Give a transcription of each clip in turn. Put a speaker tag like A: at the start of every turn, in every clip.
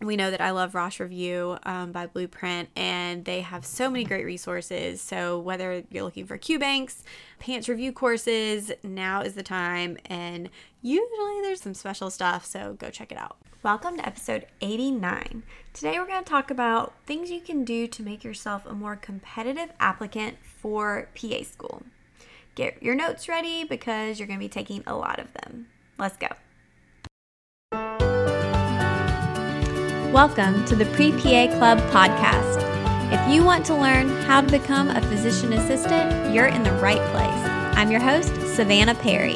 A: we know that I love Rosh Review um, by Blueprint, and they have so many great resources. So, whether you're looking for Q banks, PANCE review courses, now is the time. And usually there's some special stuff, so go check it out. Welcome to episode 89. Today, we're going to talk about things you can do to make yourself a more competitive applicant for PA school. Get your notes ready because you're going to be taking a lot of them. Let's go. Welcome to the Pre PA Club podcast. If you want to learn how to become a physician assistant, you're in the right place. I'm your host, Savannah Perry.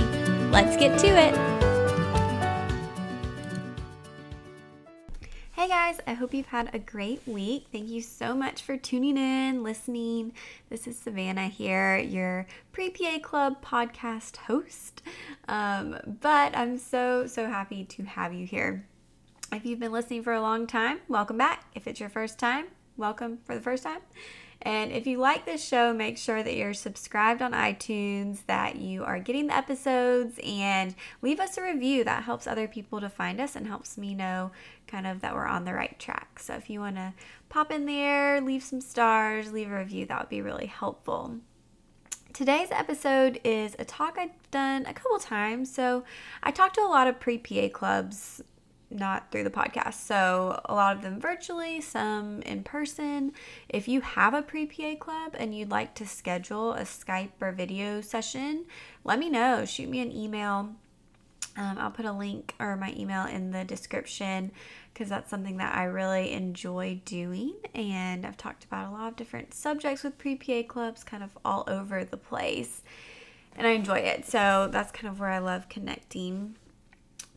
A: Let's get to it. Hey guys, I hope you've had a great week. Thank you so much for tuning in, listening. This is Savannah here, your Pre PA Club podcast host. Um, but I'm so, so happy to have you here. If you've been listening for a long time, welcome back. If it's your first time, welcome for the first time. And if you like this show, make sure that you're subscribed on iTunes, that you are getting the episodes, and leave us a review. That helps other people to find us and helps me know kind of that we're on the right track. So if you want to pop in there, leave some stars, leave a review, that would be really helpful. Today's episode is a talk I've done a couple times. So I talked to a lot of pre PA clubs not through the podcast. So, a lot of them virtually, some in person. If you have a pre PA club and you'd like to schedule a Skype or video session, let me know. Shoot me an email. Um, I'll put a link or my email in the description because that's something that I really enjoy doing. And I've talked about a lot of different subjects with pre PA clubs, kind of all over the place. And I enjoy it. So, that's kind of where I love connecting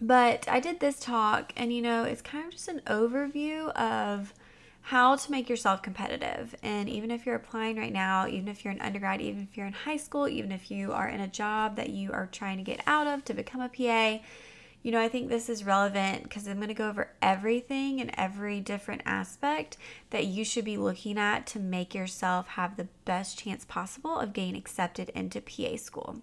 A: but I did this talk, and you know, it's kind of just an overview of how to make yourself competitive. And even if you're applying right now, even if you're an undergrad, even if you're in high school, even if you are in a job that you are trying to get out of to become a PA, you know, I think this is relevant because I'm going to go over everything and every different aspect that you should be looking at to make yourself have the best chance possible of getting accepted into PA school.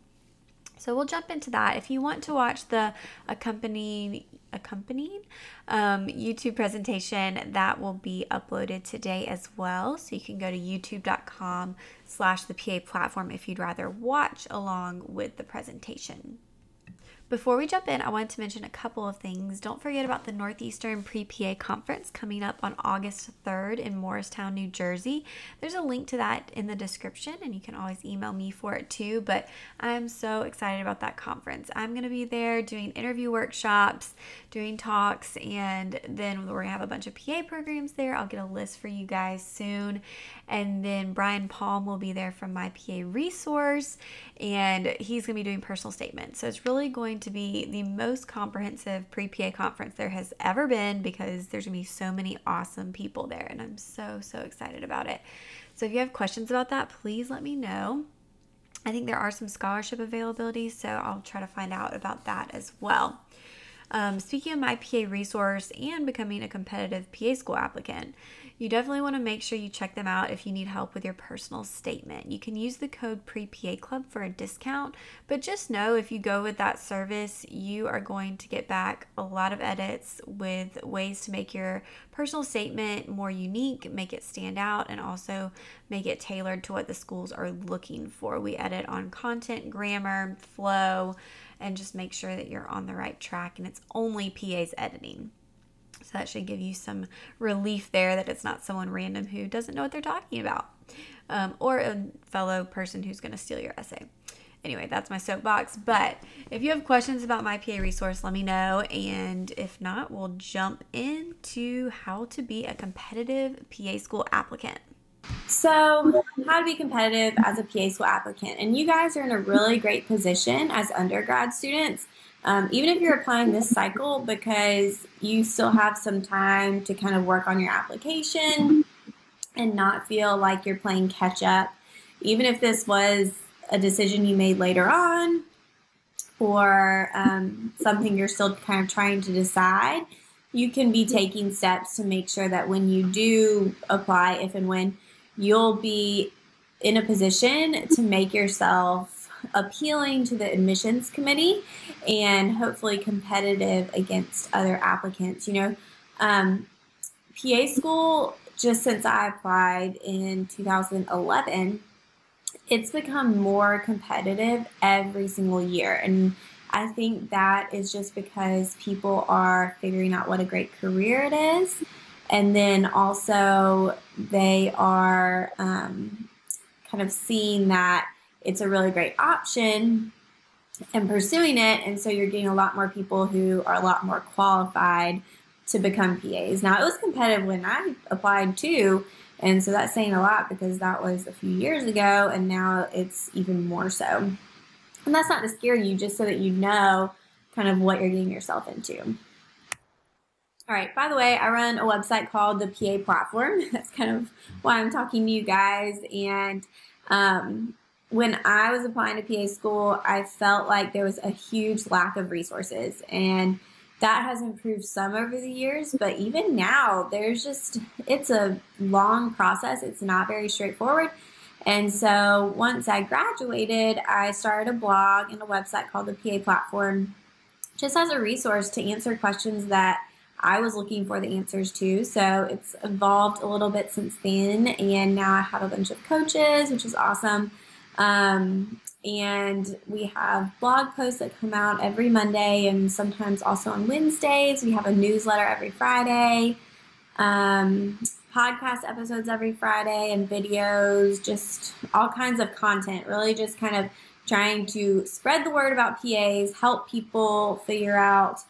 A: So we'll jump into that. If you want to watch the accompanying accompanying um, YouTube presentation, that will be uploaded today as well. So you can go to youtube.com slash the PA platform if you'd rather watch along with the presentation. Before we jump in, I wanted to mention a couple of things. Don't forget about the Northeastern Pre PA Conference coming up on August 3rd in Morristown, New Jersey. There's a link to that in the description, and you can always email me for it too. But I'm so excited about that conference. I'm going to be there doing interview workshops, doing talks, and then we're going to have a bunch of PA programs there. I'll get a list for you guys soon. And then Brian Palm will be there from my PA resource, and he's going to be doing personal statements. So it's really going to be the most comprehensive pre PA conference there has ever been because there's going to be so many awesome people there, and I'm so, so excited about it. So if you have questions about that, please let me know. I think there are some scholarship availabilities, so I'll try to find out about that as well. Um, speaking of my PA resource and becoming a competitive PA school applicant, you definitely want to make sure you check them out if you need help with your personal statement. You can use the code PREPA Club for a discount, but just know if you go with that service, you are going to get back a lot of edits with ways to make your personal statement more unique, make it stand out, and also make it tailored to what the schools are looking for. We edit on content, grammar, flow, and just make sure that you're on the right track, and it's only PA's editing. So that should give you some relief there that it's not someone random who doesn't know what they're talking about um, or a fellow person who's going to steal your essay. anyway, that's my soapbox. But if you have questions about my PA resource, let me know. And if not, we'll jump into how to be a competitive PA school applicant.
B: So, how to be competitive as a PA school applicant. And you guys are in a really great position as undergrad students, um, even if you're applying this cycle, because you still have some time to kind of work on your application and not feel like you're playing catch up. Even if this was a decision you made later on or um, something you're still kind of trying to decide, you can be taking steps to make sure that when you do apply, if and when, you'll be in a position to make yourself appealing to the admissions committee and hopefully competitive against other applicants. You know, um, PA school, just since I applied in 2011, it's become more competitive every single year. And I think that is just because people are figuring out what a great career it is. And then also, they are um, kind of seeing that it's a really great option and pursuing it. And so, you're getting a lot more people who are a lot more qualified to become PAs. Now, it was competitive when I applied too. And so that's saying a lot because that was a few years ago and now it's even more so. And that's not to scare you, just so that you know kind of what you're getting yourself into. All right, by the way, I run a website called the PA Platform. That's kind of why I'm talking to you guys. And um, when I was applying to PA school, I felt like there was a huge lack of resources. And that has improved some over the years, but even now, there's just, it's a long process. It's not very straightforward. And so once I graduated, I started a blog and a website called the PA Platform just as a resource to answer questions that I was looking for the answers to. So it's evolved a little bit since then. And now I have a bunch of coaches, which is awesome. Um, and we have blog posts that come out every Monday and sometimes also on Wednesdays. We have a newsletter every Friday, um, podcast episodes every Friday, and videos, just all kinds of content. Really, just kind of trying to spread the word about PAs, help people figure out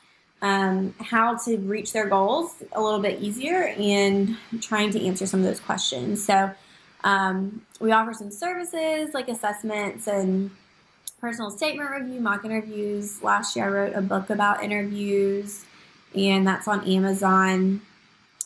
B: um, how to reach their goals a little bit easier, and trying to answer some of those questions. So, um, we offer some services like assessments and personal statement review, mock interviews. Last year, I wrote a book about interviews, and that's on Amazon.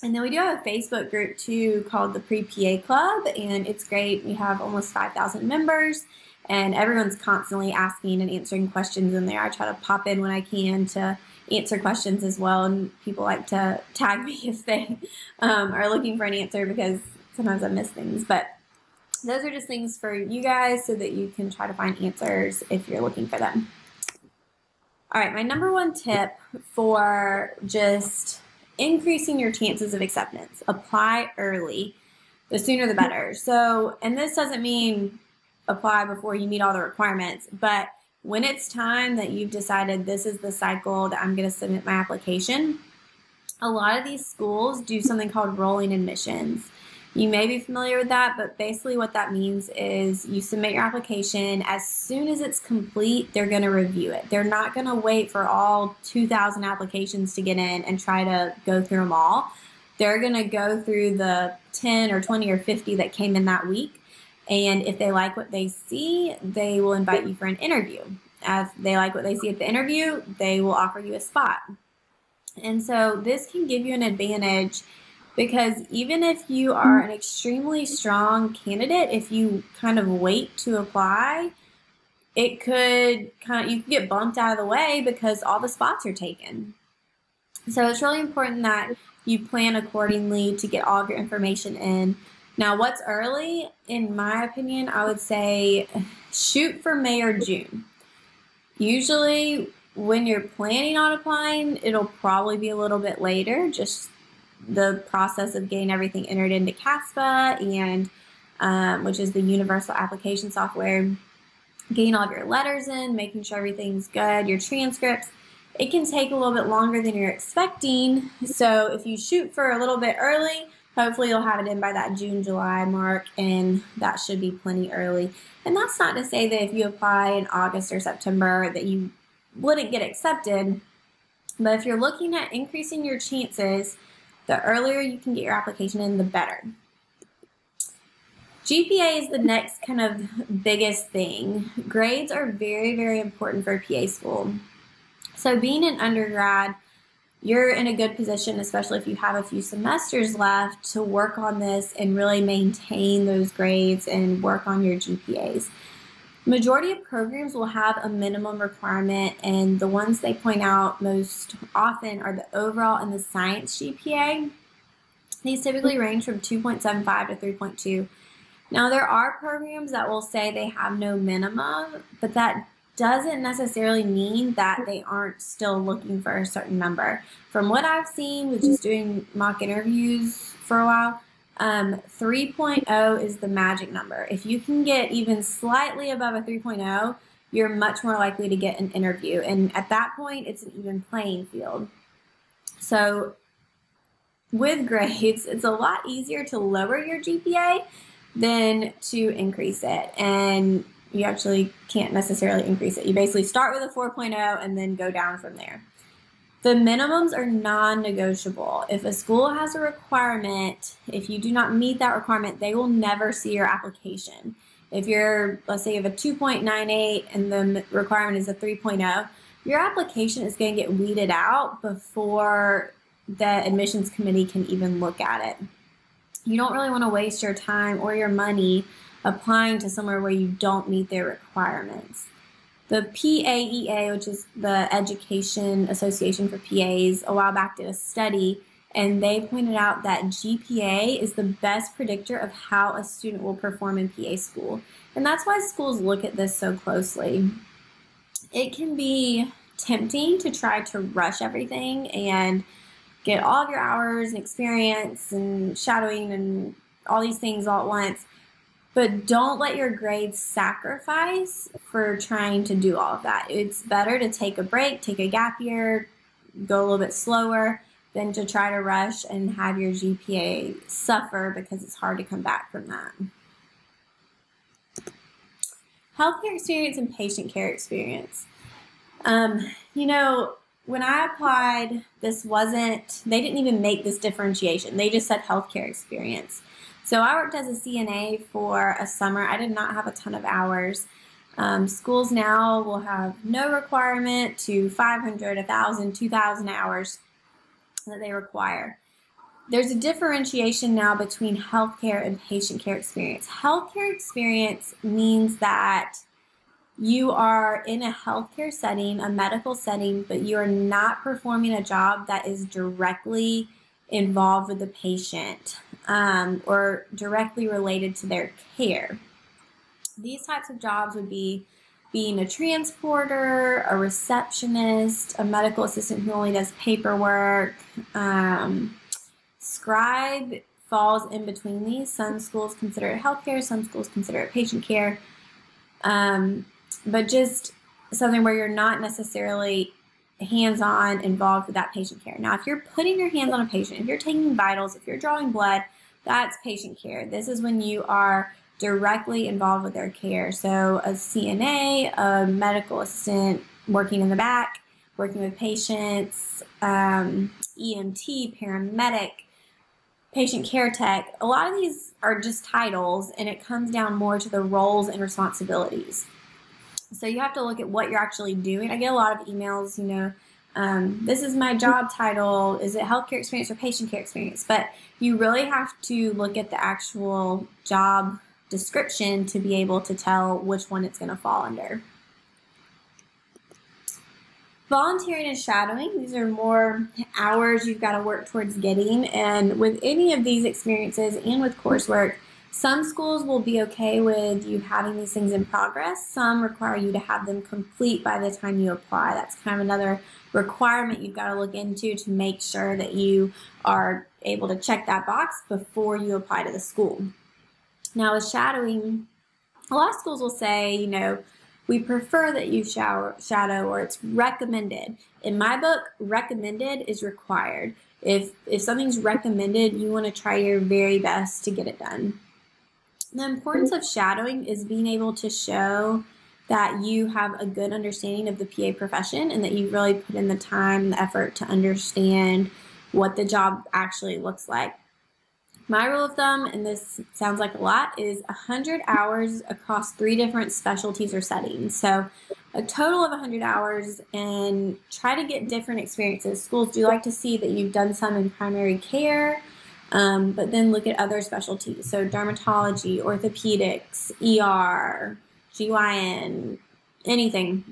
B: And then we do have a Facebook group too called the Pre PA Club, and it's great. We have almost 5,000 members, and everyone's constantly asking and answering questions in there. I try to pop in when I can to answer questions as well, and people like to tag me if they um, are looking for an answer because sometimes I miss things. But those are just things for you guys so that you can try to find answers if you're looking for them. All right, my number one tip for just increasing your chances of acceptance apply early. The sooner the better. So, and this doesn't mean apply before you meet all the requirements, but when it's time that you've decided this is the cycle that I'm going to submit my application, a lot of these schools do something called rolling admissions. You may be familiar with that, but basically, what that means is you submit your application. As soon as it's complete, they're going to review it. They're not going to wait for all 2,000 applications to get in and try to go through them all. They're going to go through the 10 or 20 or 50 that came in that week. And if they like what they see, they will invite you for an interview. If they like what they see at the interview, they will offer you a spot. And so this can give you an advantage because even if you hmm. are an extremely strong candidate, if you kind of wait to apply, it could kind of you can get bumped out of the way because all the spots are taken. So it's really important that you plan accordingly to get all of your information in. Now, what's early, in my opinion, I would say shoot for May or June. Usually, when you're planning on applying, it'll probably be a little bit later, just the process of getting everything entered into CASPA and um, which is the universal application software, getting all of your letters in, making sure everything's good, your transcripts. It can take a little bit longer than you're expecting. So if you shoot for a little bit early, hopefully you'll have it in by that June, July mark, and that should be plenty early. And that's not to say that if you apply in August or September that you wouldn't get accepted. But if you're looking at increasing your chances, the earlier you can get your application in, the better. GPA is the next kind of biggest thing. Grades are very, very important for PA school. So, being an undergrad, you're in a good position, especially if you have a few semesters left, to work on this and really maintain those grades and work on your GPAs. Majority of programs will have a minimum requirement, and the ones they point out most often are the overall and the science GPA. These typically range from 2.75 to 3.2. Now, there are programs that will say they have no minimum, but that doesn't necessarily mean that they aren't still looking for a certain number. From what I've seen with just doing mock interviews for a while, um, 3.0 is the magic number. If you can get even slightly above a 3.0, you're much more likely to get an interview. And at that point, it's an even playing field. So, with grades, it's a lot easier to lower your GPA than to increase it. And you actually can't necessarily increase it. You basically start with a 4.0 and then go down from there. The minimums are non negotiable. If a school has a requirement, if you do not meet that requirement, they will never see your application. If you're, let's say, you have a 2.98 and the requirement is a 3.0, your application is going to get weeded out before the admissions committee can even look at it. You don't really want to waste your time or your money applying to somewhere where you don't meet their requirements. The PAEA, which is the Education Association for PAs, a while back did a study and they pointed out that GPA is the best predictor of how a student will perform in PA school. And that's why schools look at this so closely. It can be tempting to try to rush everything and get all of your hours and experience and shadowing and all these things all at once but don't let your grades sacrifice for trying to do all of that. It's better to take a break, take a gap year, go a little bit slower than to try to rush and have your GPA suffer because it's hard to come back from that. Healthcare experience and patient care experience. Um, you know, when I applied, this wasn't, they didn't even make this differentiation. They just said healthcare experience. So I worked as a CNA for a summer. I did not have a ton of hours. Um, schools now will have no requirement to 500, 1,000, 2,000 hours that they require. There's a differentiation now between healthcare and patient care experience. Healthcare experience means that you are in a healthcare setting, a medical setting, but you are not performing a job that is directly involved with the patient um, or directly related to their care. These types of jobs would be being a transporter, a receptionist, a medical assistant who only does paperwork. Um, scribe falls in between these. Some schools consider it healthcare, some schools consider it patient care. Um, but just something where you're not necessarily hands on involved with that patient care. Now, if you're putting your hands on a patient, if you're taking vitals, if you're drawing blood, that's patient care. This is when you are directly involved with their care. So, a CNA, a medical assistant working in the back, working with patients, um, EMT, paramedic, patient care tech. A lot of these are just titles, and it comes down more to the roles and responsibilities. So you have to look at what you're actually doing. I get a lot of emails, you know, um, this is my job title. Is it healthcare experience or patient care experience? But you really have to look at the actual job description to be able to tell which one it's going to fall under. Volunteering and shadowing, these are more hours you've got to work towards getting. And with any of these experiences and with coursework, some schools will be okay with you having these things in progress. Some require you to have them complete by the time you apply. That's kind of another requirement you've got to look into to make sure that you are able to check that box before you apply to the school. Now, with shadowing, a lot of schools will say, you know, we prefer that you shower, shadow or it's recommended. In my book, recommended is required. If if something's recommended, you want to try your very best to get it done. The importance of shadowing is being able to show that you have a good understanding of the PA profession and that you've really put in the time and the effort to understand what the job actually looks like. My rule of thumb, and this sounds like a lot, is 100 hours across three different specialties or settings. So, a total of 100 hours and try to get different experiences. Schools do like to see that you've done some in primary care, um, but then look at other specialties. So, dermatology, orthopedics, ER, GYN, anything.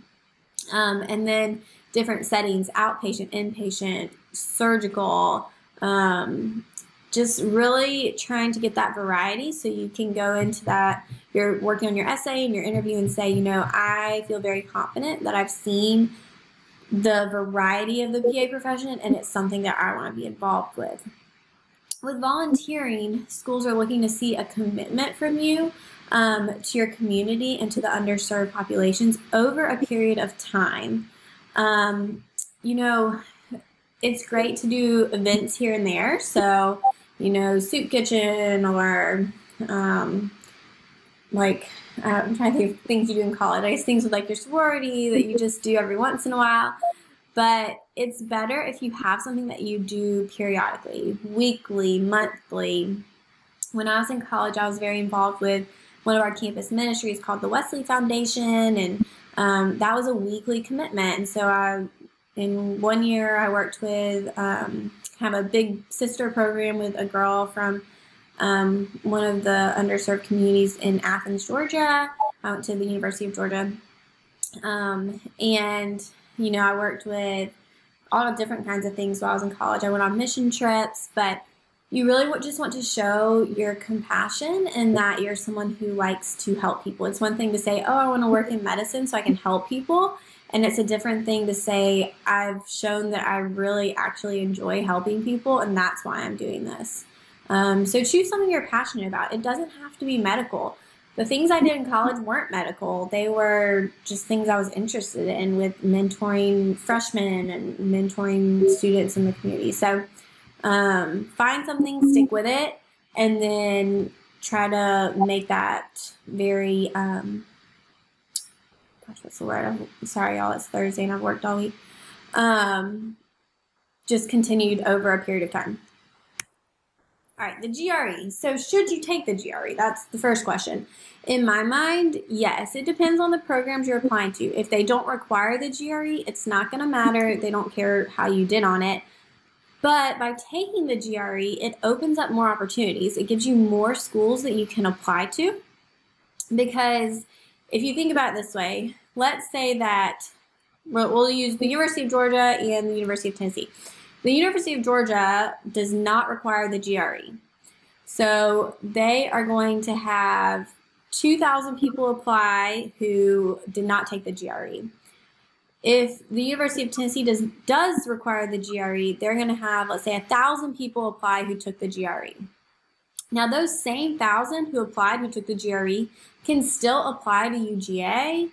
B: Um, and then different settings outpatient, inpatient, surgical, um, just really trying to get that variety so you can go into that you're working on your essay and your interview and say you know i feel very confident that i've seen the variety of the pa profession and it's something that i want to be involved with with volunteering schools are looking to see a commitment from you um, to your community and to the underserved populations over a period of time um, you know it's great to do events here and there so you know, soup kitchen or um, like I'm trying to think of things you do in college. I guess things with like your sorority that you just do every once in a while. But it's better if you have something that you do periodically, weekly, monthly. When I was in college, I was very involved with one of our campus ministries called the Wesley Foundation, and um, that was a weekly commitment. And so I, in one year, I worked with um, a big sister program with a girl from um, one of the underserved communities in Athens, Georgia. I went to the University of Georgia. Um, and, you know, I worked with all different kinds of things while I was in college. I went on mission trips, but you really just want to show your compassion and that you're someone who likes to help people. It's one thing to say, oh, I want to work in medicine so I can help people. And it's a different thing to say, I've shown that I really actually enjoy helping people, and that's why I'm doing this. Um, so choose something you're passionate about. It doesn't have to be medical. The things I did in college weren't medical, they were just things I was interested in with mentoring freshmen and mentoring students in the community. So um, find something, stick with it, and then try to make that very um, gosh, what's the word? I'm sorry, y'all. It's Thursday and I've worked all week. Um, just continued over a period of time. All right, the GRE. So, should you take the GRE? That's the first question. In my mind, yes. It depends on the programs you're applying to. If they don't require the GRE, it's not going to matter. They don't care how you did on it. But by taking the GRE, it opens up more opportunities. It gives you more schools that you can apply to. Because if you think about it this way, let's say that we'll use the University of Georgia and the University of Tennessee. The University of Georgia does not require the GRE. So they are going to have 2,000 people apply who did not take the GRE. If the University of Tennessee does does require the GRE, they're going to have let's say 1,000 people apply who took the GRE. Now those same 1,000 who applied who took the GRE can still apply to UGA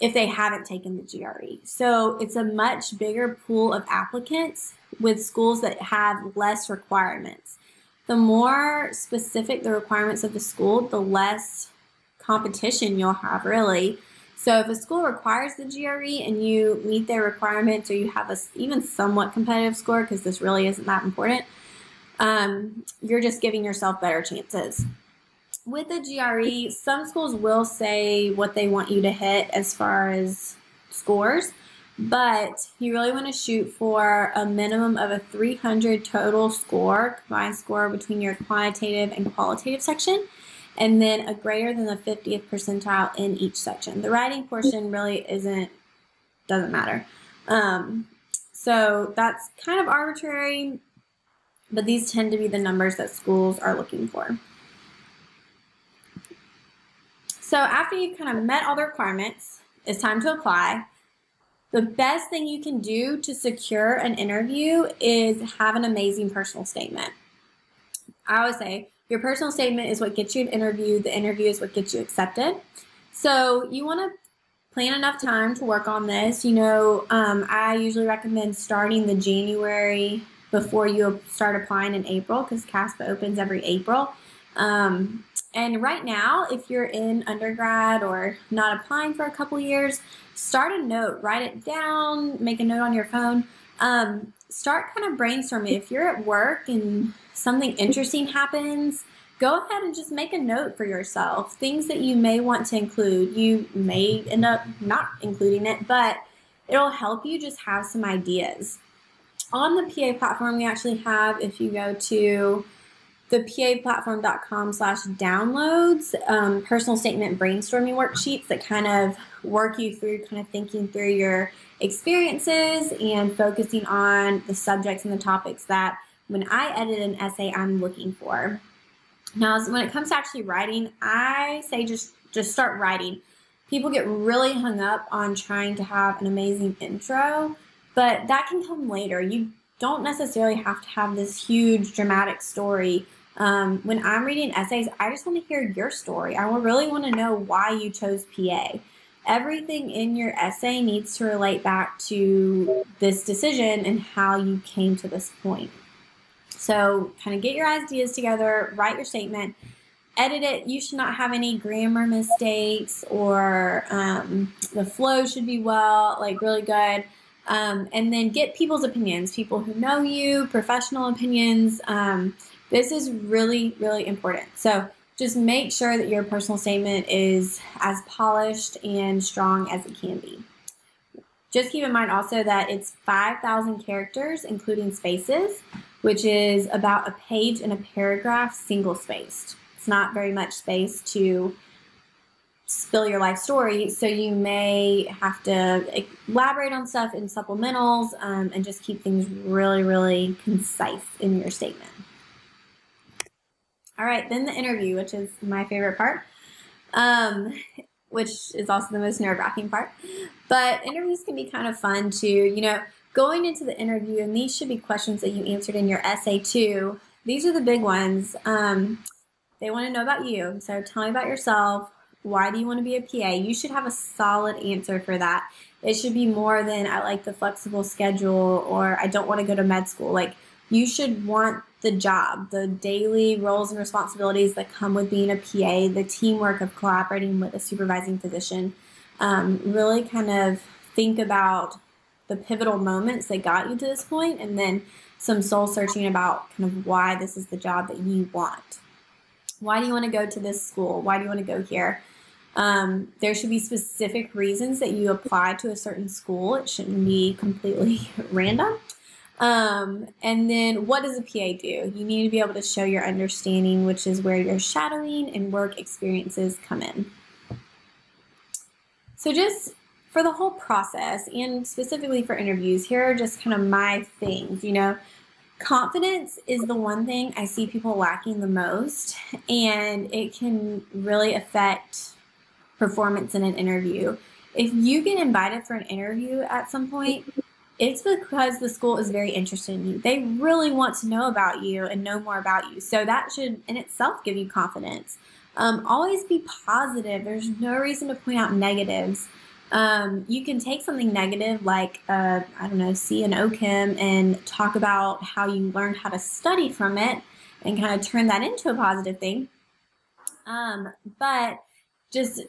B: if they haven't taken the GRE. So it's a much bigger pool of applicants with schools that have less requirements. The more specific the requirements of the school, the less competition you'll have, really. So if a school requires the GRE and you meet their requirements or you have a even somewhat competitive score, because this really isn't that important, um, you're just giving yourself better chances with the GRE, some schools will say what they want you to hit as far as scores, but you really want to shoot for a minimum of a 300 total score, combined score between your quantitative and qualitative section, and then a greater than the 50th percentile in each section. The writing portion really isn't, doesn't matter. Um, so that's kind of arbitrary, but these tend to be the numbers that schools are looking for. So after you've kind of met all the requirements, it's time to apply. The best thing you can do to secure an interview is have an amazing personal statement. I always say your personal statement is what gets you an interview, the interview is what gets you accepted. So you want to plan enough time to work on this. You know, um, I usually recommend starting the January before you start applying in April because CASPA opens every April. Um, and right now, if you're in undergrad or not applying for a couple years, start a note, write it down, make a note on your phone. Um, start kind of brainstorming. If you're at work and something interesting happens, go ahead and just make a note for yourself. Things that you may want to include. You may end up not including it, but it'll help you just have some ideas. On the PA platform, we actually have, if you go to the paplatform.com slash downloads um, personal statement brainstorming worksheets that kind of work you through kind of thinking through your experiences and focusing on the subjects and the topics that when I edit an essay I'm looking for. Now, when it comes to actually writing, I say just just start writing. People get really hung up on trying to have an amazing intro, but that can come later. You don't necessarily have to have this huge dramatic story. Um, when I'm reading essays, I just want to hear your story. I really want to know why you chose PA. Everything in your essay needs to relate back to this decision and how you came to this point. So, kind of get your ideas together, write your statement, edit it. You should not have any grammar mistakes, or um, the flow should be well, like really good. Um, and then get people's opinions, people who know you, professional opinions. Um, this is really, really important. So just make sure that your personal statement is as polished and strong as it can be. Just keep in mind also that it's 5,000 characters, including spaces, which is about a page and a paragraph single spaced. It's not very much space to spill your life story. So you may have to elaborate on stuff in supplementals um, and just keep things really, really concise in your statement. All right, then the interview, which is my favorite part, um, which is also the most nerve wracking part. But interviews can be kind of fun too. You know, going into the interview, and these should be questions that you answered in your essay too. These are the big ones. Um, they want to know about you. So tell me about yourself why do you want to be a PA? You should have a solid answer for that. It should be more than I like the flexible schedule or I don't want to go to med school. Like you should want the job, the daily roles and responsibilities that come with being a PA, the teamwork of collaborating with a supervising physician. Um, really kind of think about the pivotal moments that got you to this point and then some soul searching about kind of why this is the job that you want. Why do you want to go to this school? Why do you want to go here? Um, there should be specific reasons that you apply to a certain school. It shouldn't be completely random. Um, and then what does a PA do? You need to be able to show your understanding, which is where your shadowing and work experiences come in. So just for the whole process and specifically for interviews, here are just kind of my things, you know. Confidence is the one thing I see people lacking the most, and it can really affect performance in an interview. If you get invited for an interview at some point, it's because the school is very interested in you. They really want to know about you and know more about you. So that should in itself give you confidence. Um, always be positive. There's no reason to point out negatives. Um, you can take something negative like, uh, I don't know, see an OCHEM and talk about how you learned how to study from it and kind of turn that into a positive thing. Um, but just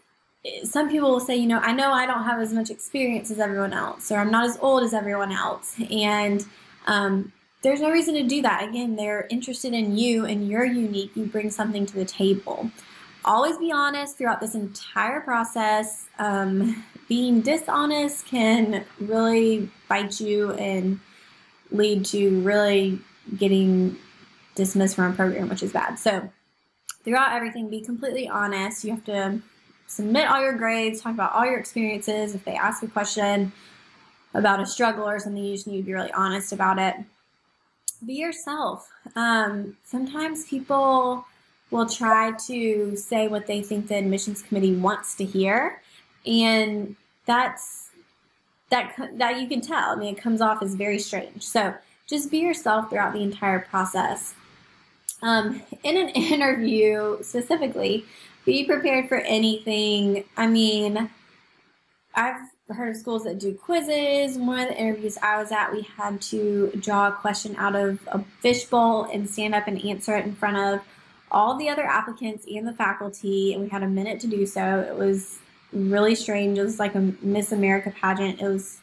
B: some people will say, you know, I know I don't have as much experience as everyone else, or I'm not as old as everyone else. And um, there's no reason to do that. Again, they're interested in you and you're unique. You bring something to the table. Always be honest throughout this entire process. Um, being dishonest can really bite you and lead to really getting dismissed from a program, which is bad. So, throughout everything, be completely honest. You have to submit all your grades, talk about all your experiences. If they ask a question about a struggle or something, you just need to be really honest about it. Be yourself. Um, sometimes people will try to say what they think the admissions committee wants to hear, and that's that that you can tell. I mean, it comes off as very strange. So just be yourself throughout the entire process. Um, in an interview specifically, be prepared for anything. I mean, I've heard of schools that do quizzes. One of the interviews I was at, we had to draw a question out of a fishbowl and stand up and answer it in front of all the other applicants and the faculty, and we had a minute to do so. It was really strange. It was like a Miss America pageant. It was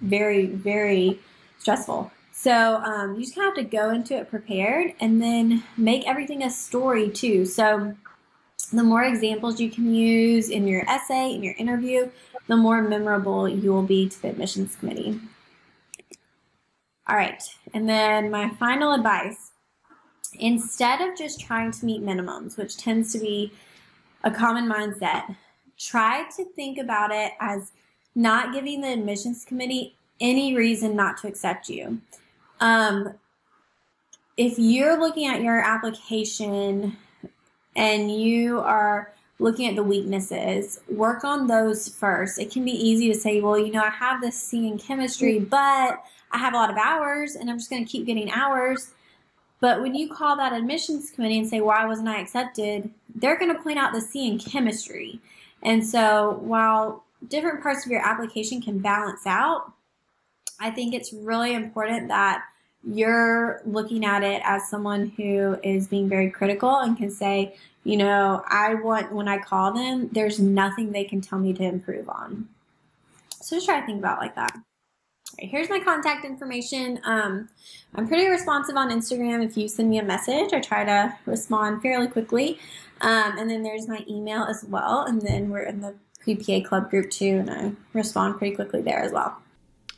B: very, very stressful. So um, you just kind of have to go into it prepared and then make everything a story too. So the more examples you can use in your essay, in your interview, the more memorable you will be to the admissions committee. All right, and then my final advice instead of just trying to meet minimums, which tends to be a common mindset, try to think about it as not giving the admissions committee any reason not to accept you. Um, if you're looking at your application and you are looking at the weaknesses, work on those first. It can be easy to say, well, you know, I have this C in chemistry, mm-hmm. but I have a lot of hours and I'm just going to keep getting hours. But when you call that admissions committee and say, why wasn't I accepted? They're going to point out the C in chemistry. And so while different parts of your application can balance out, I think it's really important that you're looking at it as someone who is being very critical and can say, you know, I want, when I call them, there's nothing they can tell me to improve on. So just try to think about like that. Here's my contact information. Um, I'm pretty responsive on Instagram. If you send me a message, I try to respond fairly quickly. Um, and then there's my email as well. And then we're in the PPA club group too, and I respond pretty quickly there as well.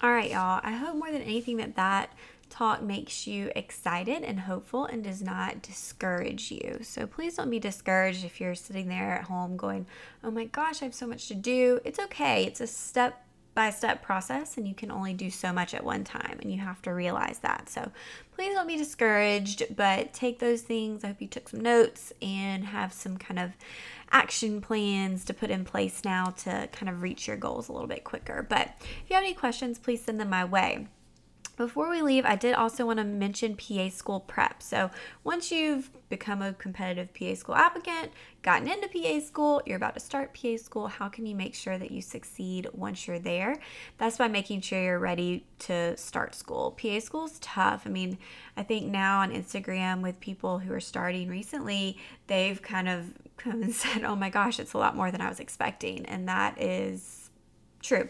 A: All right, y'all. I hope more than anything that that talk makes you excited and hopeful and does not discourage you. So please don't be discouraged if you're sitting there at home going, oh my gosh, I have so much to do. It's okay. It's a step by step process and you can only do so much at one time and you have to realize that. So please don't be discouraged, but take those things. I hope you took some notes and have some kind of action plans to put in place now to kind of reach your goals a little bit quicker. But if you have any questions, please send them my way. Before we leave, I did also want to mention PA school prep. So, once you've become a competitive PA school applicant, gotten into PA school, you're about to start PA school, how can you make sure that you succeed once you're there? That's by making sure you're ready to start school. PA school is tough. I mean, I think now on Instagram with people who are starting recently, they've kind of come and said, oh my gosh, it's a lot more than I was expecting. And that is true.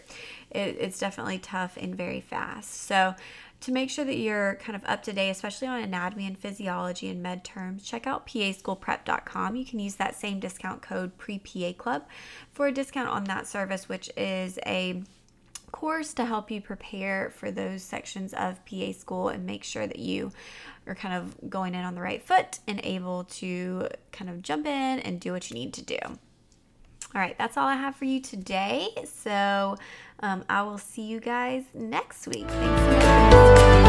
A: It, it's definitely tough and very fast. So, to make sure that you're kind of up to date, especially on anatomy and physiology and med terms, check out paschoolprep.com. You can use that same discount code pre-PA Club for a discount on that service, which is a course to help you prepare for those sections of PA school and make sure that you are kind of going in on the right foot and able to kind of jump in and do what you need to do. All right, that's all I have for you today. So um, I will see you guys next week. Thanks.